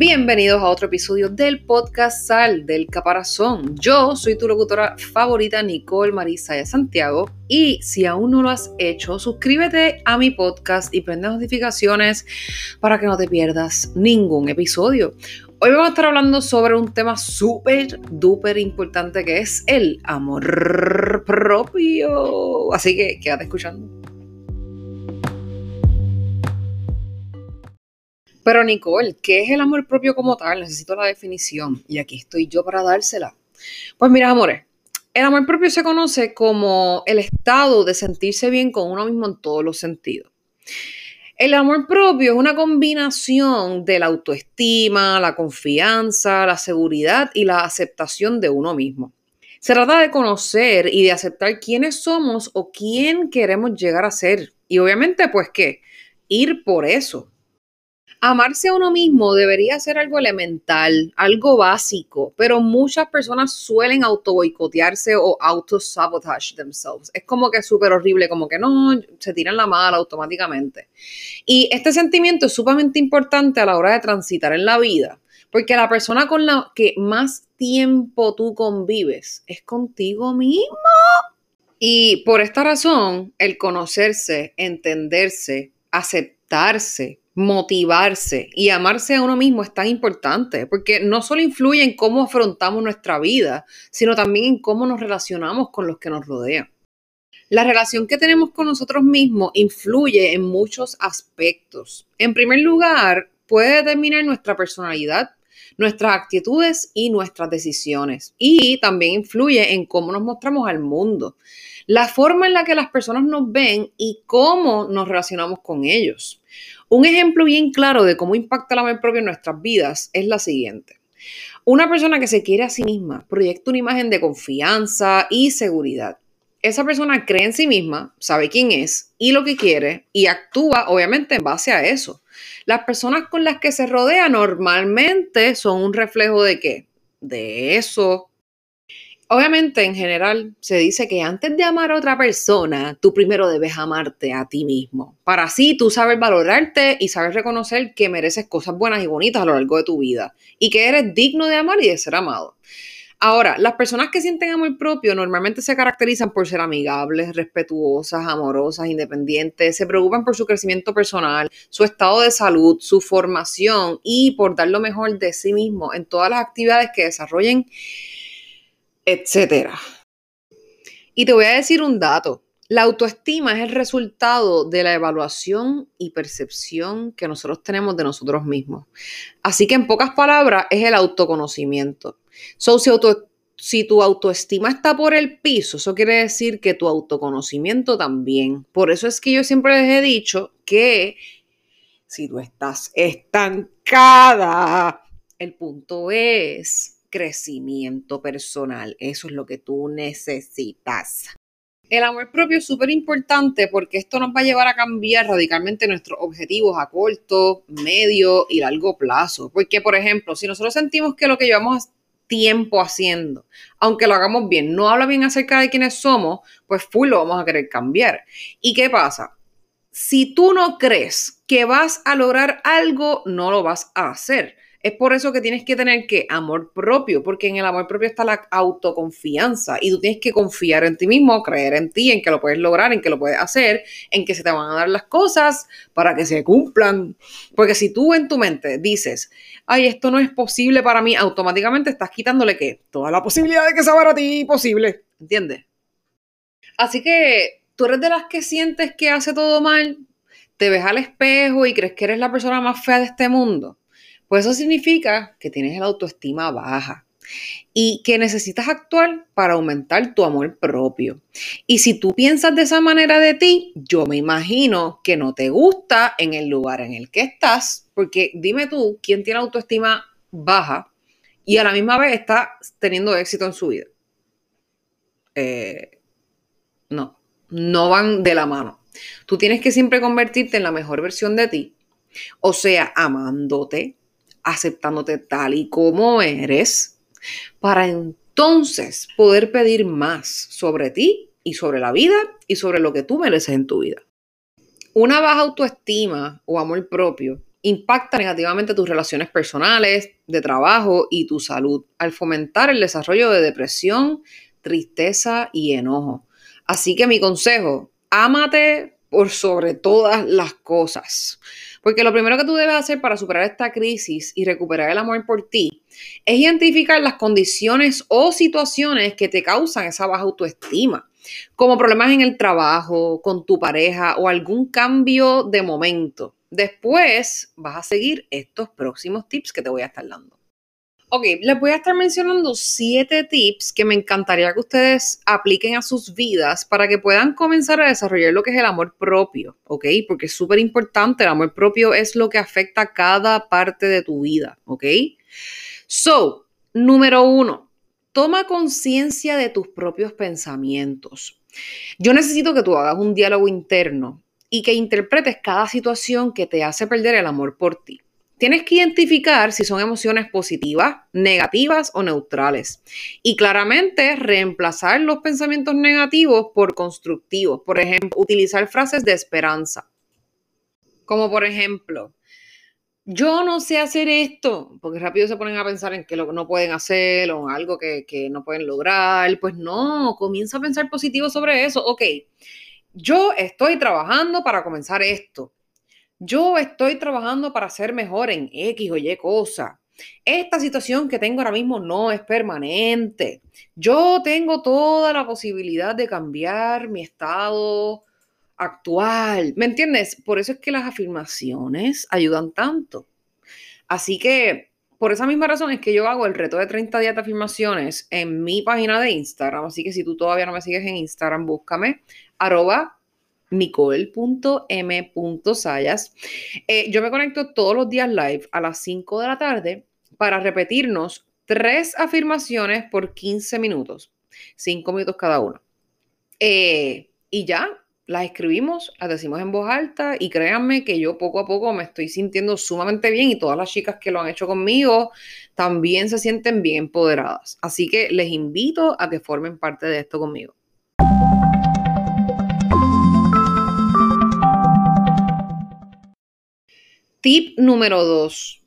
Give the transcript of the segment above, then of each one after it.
Bienvenidos a otro episodio del podcast Sal del Caparazón. Yo soy tu locutora favorita, Nicole Marisa de Santiago. Y si aún no lo has hecho, suscríbete a mi podcast y prende notificaciones para que no te pierdas ningún episodio. Hoy vamos a estar hablando sobre un tema súper, duper importante que es el amor propio. Así que quédate escuchando. Pero Nicole, ¿qué es el amor propio como tal? Necesito la definición y aquí estoy yo para dársela. Pues mira, amores, el amor propio se conoce como el estado de sentirse bien con uno mismo en todos los sentidos. El amor propio es una combinación de la autoestima, la confianza, la seguridad y la aceptación de uno mismo. Se trata de conocer y de aceptar quiénes somos o quién queremos llegar a ser. Y obviamente, pues qué, ir por eso. Amarse a uno mismo debería ser algo elemental, algo básico, pero muchas personas suelen auto boicotearse o auto-sabotage themselves. Es como que es súper horrible, como que no, se tiran la mala automáticamente. Y este sentimiento es sumamente importante a la hora de transitar en la vida, porque la persona con la que más tiempo tú convives es contigo mismo. Y por esta razón, el conocerse, entenderse, aceptarse, motivarse y amarse a uno mismo es tan importante, porque no solo influye en cómo afrontamos nuestra vida, sino también en cómo nos relacionamos con los que nos rodean. La relación que tenemos con nosotros mismos influye en muchos aspectos. En primer lugar, puede determinar nuestra personalidad, nuestras actitudes y nuestras decisiones. Y también influye en cómo nos mostramos al mundo, la forma en la que las personas nos ven y cómo nos relacionamos con ellos. Un ejemplo bien claro de cómo impacta el amor propio en nuestras vidas es la siguiente. Una persona que se quiere a sí misma proyecta una imagen de confianza y seguridad. Esa persona cree en sí misma, sabe quién es y lo que quiere y actúa obviamente en base a eso. Las personas con las que se rodea normalmente son un reflejo de qué? De eso Obviamente, en general, se dice que antes de amar a otra persona, tú primero debes amarte a ti mismo. Para así tú saber valorarte y saber reconocer que mereces cosas buenas y bonitas a lo largo de tu vida y que eres digno de amar y de ser amado. Ahora, las personas que sienten amor propio normalmente se caracterizan por ser amigables, respetuosas, amorosas, independientes, se preocupan por su crecimiento personal, su estado de salud, su formación y por dar lo mejor de sí mismo en todas las actividades que desarrollen etcétera. Y te voy a decir un dato. La autoestima es el resultado de la evaluación y percepción que nosotros tenemos de nosotros mismos. Así que en pocas palabras es el autoconocimiento. So, si, si tu autoestima está por el piso, eso quiere decir que tu autoconocimiento también. Por eso es que yo siempre les he dicho que si tú estás estancada, el punto es crecimiento personal. Eso es lo que tú necesitas. El amor propio es súper importante porque esto nos va a llevar a cambiar radicalmente nuestros objetivos a corto, medio y largo plazo. Porque, por ejemplo, si nosotros sentimos que lo que llevamos tiempo haciendo, aunque lo hagamos bien, no habla bien acerca de quiénes somos, pues full lo vamos a querer cambiar. ¿Y qué pasa? Si tú no crees que vas a lograr algo, no lo vas a hacer. Es por eso que tienes que tener que amor propio, porque en el amor propio está la autoconfianza y tú tienes que confiar en ti mismo, creer en ti, en que lo puedes lograr, en que lo puedes hacer, en que se te van a dar las cosas para que se cumplan. Porque si tú en tu mente dices, ay, esto no es posible para mí, automáticamente estás quitándole que toda la posibilidad de que sea para ti posible, ¿entiendes? Así que tú eres de las que sientes que hace todo mal, te ves al espejo y crees que eres la persona más fea de este mundo pues eso significa que tienes la autoestima baja y que necesitas actuar para aumentar tu amor propio. Y si tú piensas de esa manera de ti, yo me imagino que no te gusta en el lugar en el que estás, porque dime tú, ¿quién tiene autoestima baja y a la misma vez está teniendo éxito en su vida? Eh, no, no van de la mano. Tú tienes que siempre convertirte en la mejor versión de ti, o sea, amándote, aceptándote tal y como eres, para entonces poder pedir más sobre ti y sobre la vida y sobre lo que tú mereces en tu vida. Una baja autoestima o amor propio impacta negativamente tus relaciones personales, de trabajo y tu salud, al fomentar el desarrollo de depresión, tristeza y enojo. Así que mi consejo, ámate por sobre todas las cosas. Porque lo primero que tú debes hacer para superar esta crisis y recuperar el amor por ti es identificar las condiciones o situaciones que te causan esa baja autoestima, como problemas en el trabajo, con tu pareja o algún cambio de momento. Después vas a seguir estos próximos tips que te voy a estar dando. Ok, les voy a estar mencionando siete tips que me encantaría que ustedes apliquen a sus vidas para que puedan comenzar a desarrollar lo que es el amor propio, ¿ok? Porque es súper importante, el amor propio es lo que afecta cada parte de tu vida, ¿ok? So, número uno, toma conciencia de tus propios pensamientos. Yo necesito que tú hagas un diálogo interno y que interpretes cada situación que te hace perder el amor por ti. Tienes que identificar si son emociones positivas, negativas o neutrales. Y claramente reemplazar los pensamientos negativos por constructivos. Por ejemplo, utilizar frases de esperanza. Como por ejemplo, yo no sé hacer esto, porque rápido se ponen a pensar en que lo no pueden hacer o algo que, que no pueden lograr. Pues no, comienza a pensar positivo sobre eso. Ok, yo estoy trabajando para comenzar esto yo estoy trabajando para ser mejor en X o Y cosa. Esta situación que tengo ahora mismo no es permanente. Yo tengo toda la posibilidad de cambiar mi estado actual. ¿Me entiendes? Por eso es que las afirmaciones ayudan tanto. Así que por esa misma razón es que yo hago el reto de 30 días de afirmaciones en mi página de Instagram. Así que si tú todavía no me sigues en Instagram, búscame arroba nicole.m.sayas. Eh, yo me conecto todos los días live a las 5 de la tarde para repetirnos tres afirmaciones por 15 minutos, 5 minutos cada una. Eh, y ya, las escribimos, las decimos en voz alta y créanme que yo poco a poco me estoy sintiendo sumamente bien y todas las chicas que lo han hecho conmigo también se sienten bien empoderadas. Así que les invito a que formen parte de esto conmigo. Tip número dos,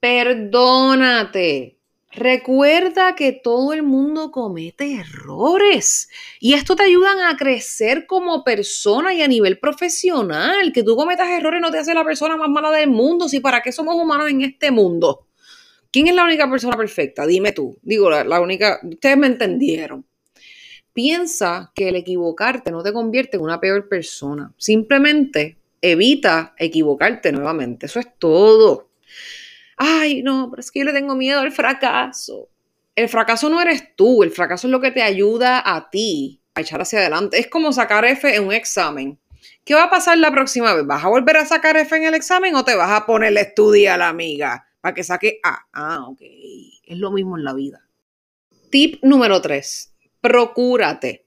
perdónate. Recuerda que todo el mundo comete errores y esto te ayuda a crecer como persona y a nivel profesional. Que tú cometas errores no te hace la persona más mala del mundo. Si para qué somos humanos en este mundo. ¿Quién es la única persona perfecta? Dime tú. Digo, la, la única. Ustedes me entendieron. Piensa que el equivocarte no te convierte en una peor persona. Simplemente evita equivocarte nuevamente. Eso es todo. Ay, no, pero es que yo le tengo miedo al fracaso. El fracaso no eres tú, el fracaso es lo que te ayuda a ti a echar hacia adelante. Es como sacar F en un examen. ¿Qué va a pasar la próxima vez? ¿Vas a volver a sacar F en el examen o te vas a ponerle estudio a la amiga para que saque A? Ah, ok. Es lo mismo en la vida. Tip número 3. Procúrate.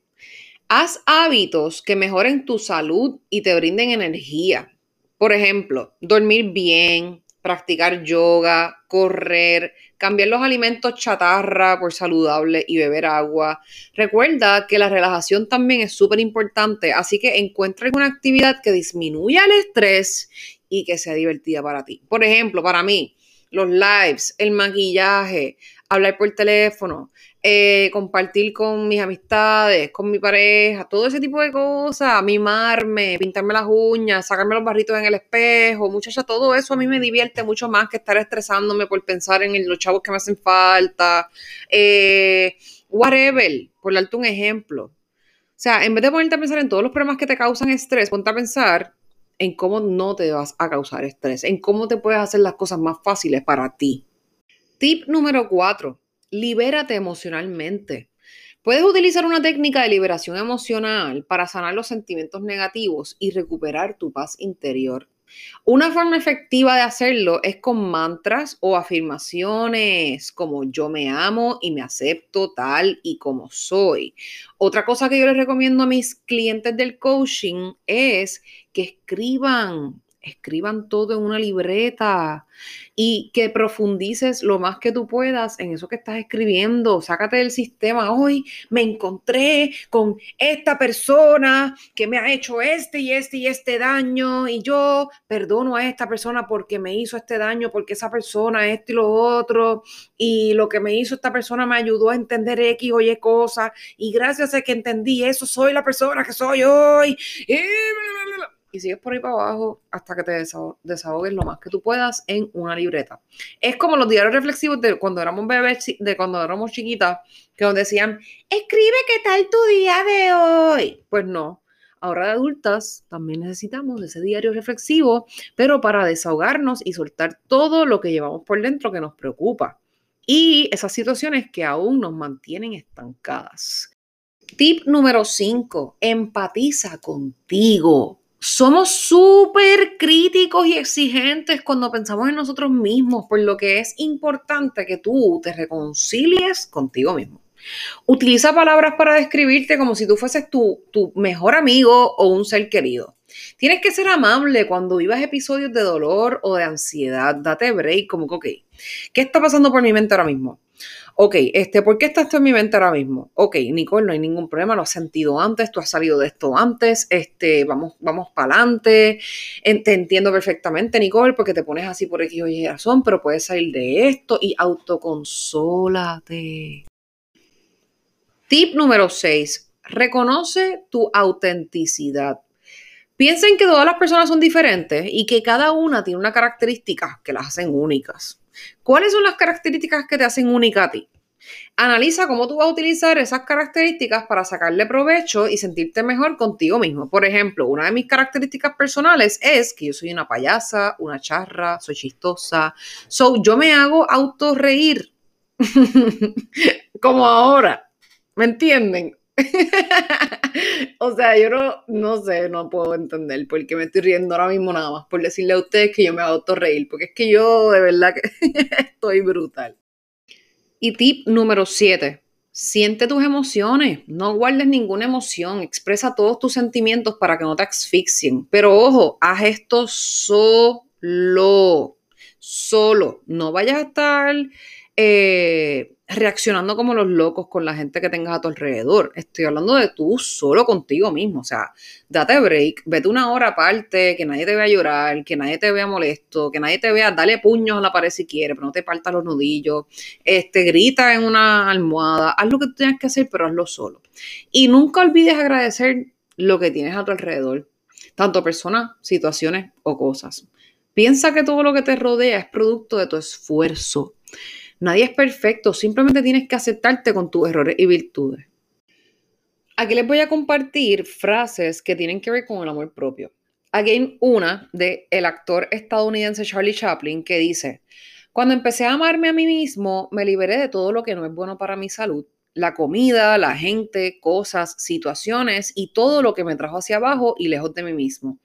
Haz hábitos que mejoren tu salud y te brinden energía. Por ejemplo, dormir bien, practicar yoga, correr, cambiar los alimentos chatarra por saludable y beber agua. Recuerda que la relajación también es súper importante, así que encuentra una actividad que disminuya el estrés y que sea divertida para ti. Por ejemplo, para mí, los lives, el maquillaje, hablar por teléfono, eh, compartir con mis amistades, con mi pareja, todo ese tipo de cosas, mimarme, pintarme las uñas, sacarme los barritos en el espejo, muchacha, todo eso a mí me divierte mucho más que estar estresándome por pensar en los chavos que me hacen falta, eh, whatever, por darte un ejemplo. O sea, en vez de ponerte a pensar en todos los problemas que te causan estrés, ponte a pensar en cómo no te vas a causar estrés, en cómo te puedes hacer las cosas más fáciles para ti. Tip número 4 libérate emocionalmente. Puedes utilizar una técnica de liberación emocional para sanar los sentimientos negativos y recuperar tu paz interior. Una forma efectiva de hacerlo es con mantras o afirmaciones como yo me amo y me acepto tal y como soy. Otra cosa que yo les recomiendo a mis clientes del coaching es que escriban escriban todo en una libreta y que profundices lo más que tú puedas en eso que estás escribiendo. Sácate del sistema. Hoy me encontré con esta persona que me ha hecho este y este y este daño y yo perdono a esta persona porque me hizo este daño, porque esa persona esto y lo otro y lo que me hizo esta persona me ayudó a entender X o Y cosas y gracias a que entendí eso soy la persona que soy hoy. Y y sigues por ahí para abajo hasta que te desahogues lo más que tú puedas en una libreta. Es como los diarios reflexivos de cuando éramos bebés, de cuando éramos chiquitas, que nos decían, escribe qué tal tu día de hoy. Pues no, ahora de adultas también necesitamos ese diario reflexivo, pero para desahogarnos y soltar todo lo que llevamos por dentro que nos preocupa. Y esas situaciones que aún nos mantienen estancadas. Tip número 5, empatiza contigo somos súper críticos y exigentes cuando pensamos en nosotros mismos, por lo que es importante que tú te reconcilies contigo mismo. Utiliza palabras para describirte como si tú fueses tu, tu mejor amigo o un ser querido. Tienes que ser amable cuando vivas episodios de dolor o de ansiedad. Date break, como que, ¿qué está pasando por mi mente ahora mismo? Ok, este, ¿por qué está esto en mi mente ahora mismo? Ok, Nicole, no hay ningún problema, lo has sentido antes, tú has salido de esto antes, este, vamos, vamos para adelante. Te entiendo perfectamente, Nicole, porque te pones así por X o Y razón, pero puedes salir de esto y autoconsólate. Tip número 6. Reconoce tu autenticidad. Piensen que todas las personas son diferentes y que cada una tiene una característica que las hacen únicas. ¿Cuáles son las características que te hacen única a ti? Analiza cómo tú vas a utilizar esas características para sacarle provecho y sentirte mejor contigo mismo. Por ejemplo, una de mis características personales es que yo soy una payasa, una charra, soy chistosa. So, yo me hago autorreír. Como ahora. ¿Me entienden? o sea, yo no, no sé, no puedo entender por qué me estoy riendo ahora mismo nada más por decirle a ustedes que yo me hago reír, porque es que yo de verdad que estoy brutal. Y tip número 7. Siente tus emociones, no guardes ninguna emoción, expresa todos tus sentimientos para que no te asfixien. Pero ojo, haz esto solo, solo. No vayas a estar eh, reaccionando como los locos con la gente que tengas a tu alrededor. Estoy hablando de tú solo contigo mismo. O sea, date break, vete una hora aparte, que nadie te vea llorar, que nadie te vea molesto, que nadie te vea, dale puños a la pared si quieres, pero no te partas los nudillos. Este, grita en una almohada, haz lo que tú tengas que hacer, pero hazlo solo. Y nunca olvides agradecer lo que tienes a tu alrededor, tanto personas, situaciones o cosas. Piensa que todo lo que te rodea es producto de tu esfuerzo Nadie es perfecto, simplemente tienes que aceptarte con tus errores y virtudes. Aquí les voy a compartir frases que tienen que ver con el amor propio. Aquí hay una de el actor estadounidense Charlie Chaplin que dice, cuando empecé a amarme a mí mismo, me liberé de todo lo que no es bueno para mi salud, la comida, la gente, cosas, situaciones y todo lo que me trajo hacia abajo y lejos de mí mismo.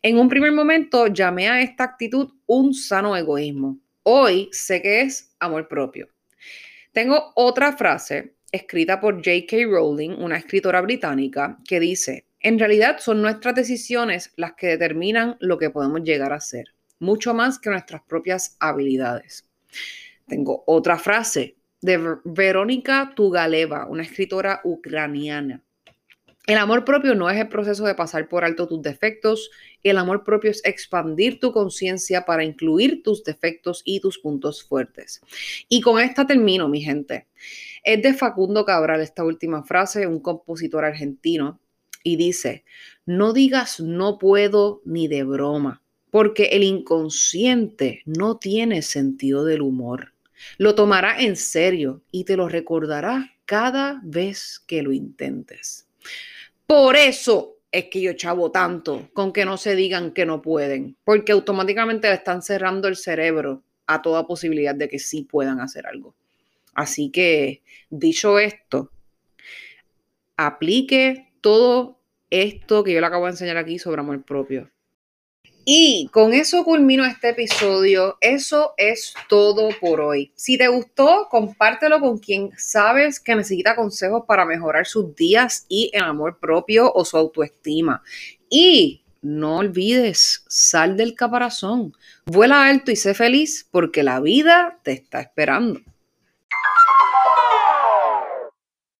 En un primer momento llamé a esta actitud un sano egoísmo. Hoy sé que es amor propio. Tengo otra frase escrita por J.K. Rowling, una escritora británica, que dice, en realidad son nuestras decisiones las que determinan lo que podemos llegar a ser, mucho más que nuestras propias habilidades. Tengo otra frase de Verónica Tugaleva, una escritora ucraniana. El amor propio no es el proceso de pasar por alto tus defectos, el amor propio es expandir tu conciencia para incluir tus defectos y tus puntos fuertes. Y con esta termino, mi gente. Es de Facundo Cabral esta última frase, un compositor argentino, y dice, no digas no puedo ni de broma, porque el inconsciente no tiene sentido del humor. Lo tomará en serio y te lo recordará cada vez que lo intentes. Por eso es que yo chavo tanto con que no se digan que no pueden, porque automáticamente le están cerrando el cerebro a toda posibilidad de que sí puedan hacer algo. Así que, dicho esto, aplique todo esto que yo le acabo de enseñar aquí sobre amor propio. Y con eso culmino este episodio. Eso es todo por hoy. Si te gustó, compártelo con quien sabes que necesita consejos para mejorar sus días y el amor propio o su autoestima. Y no olvides, sal del caparazón, vuela alto y sé feliz porque la vida te está esperando.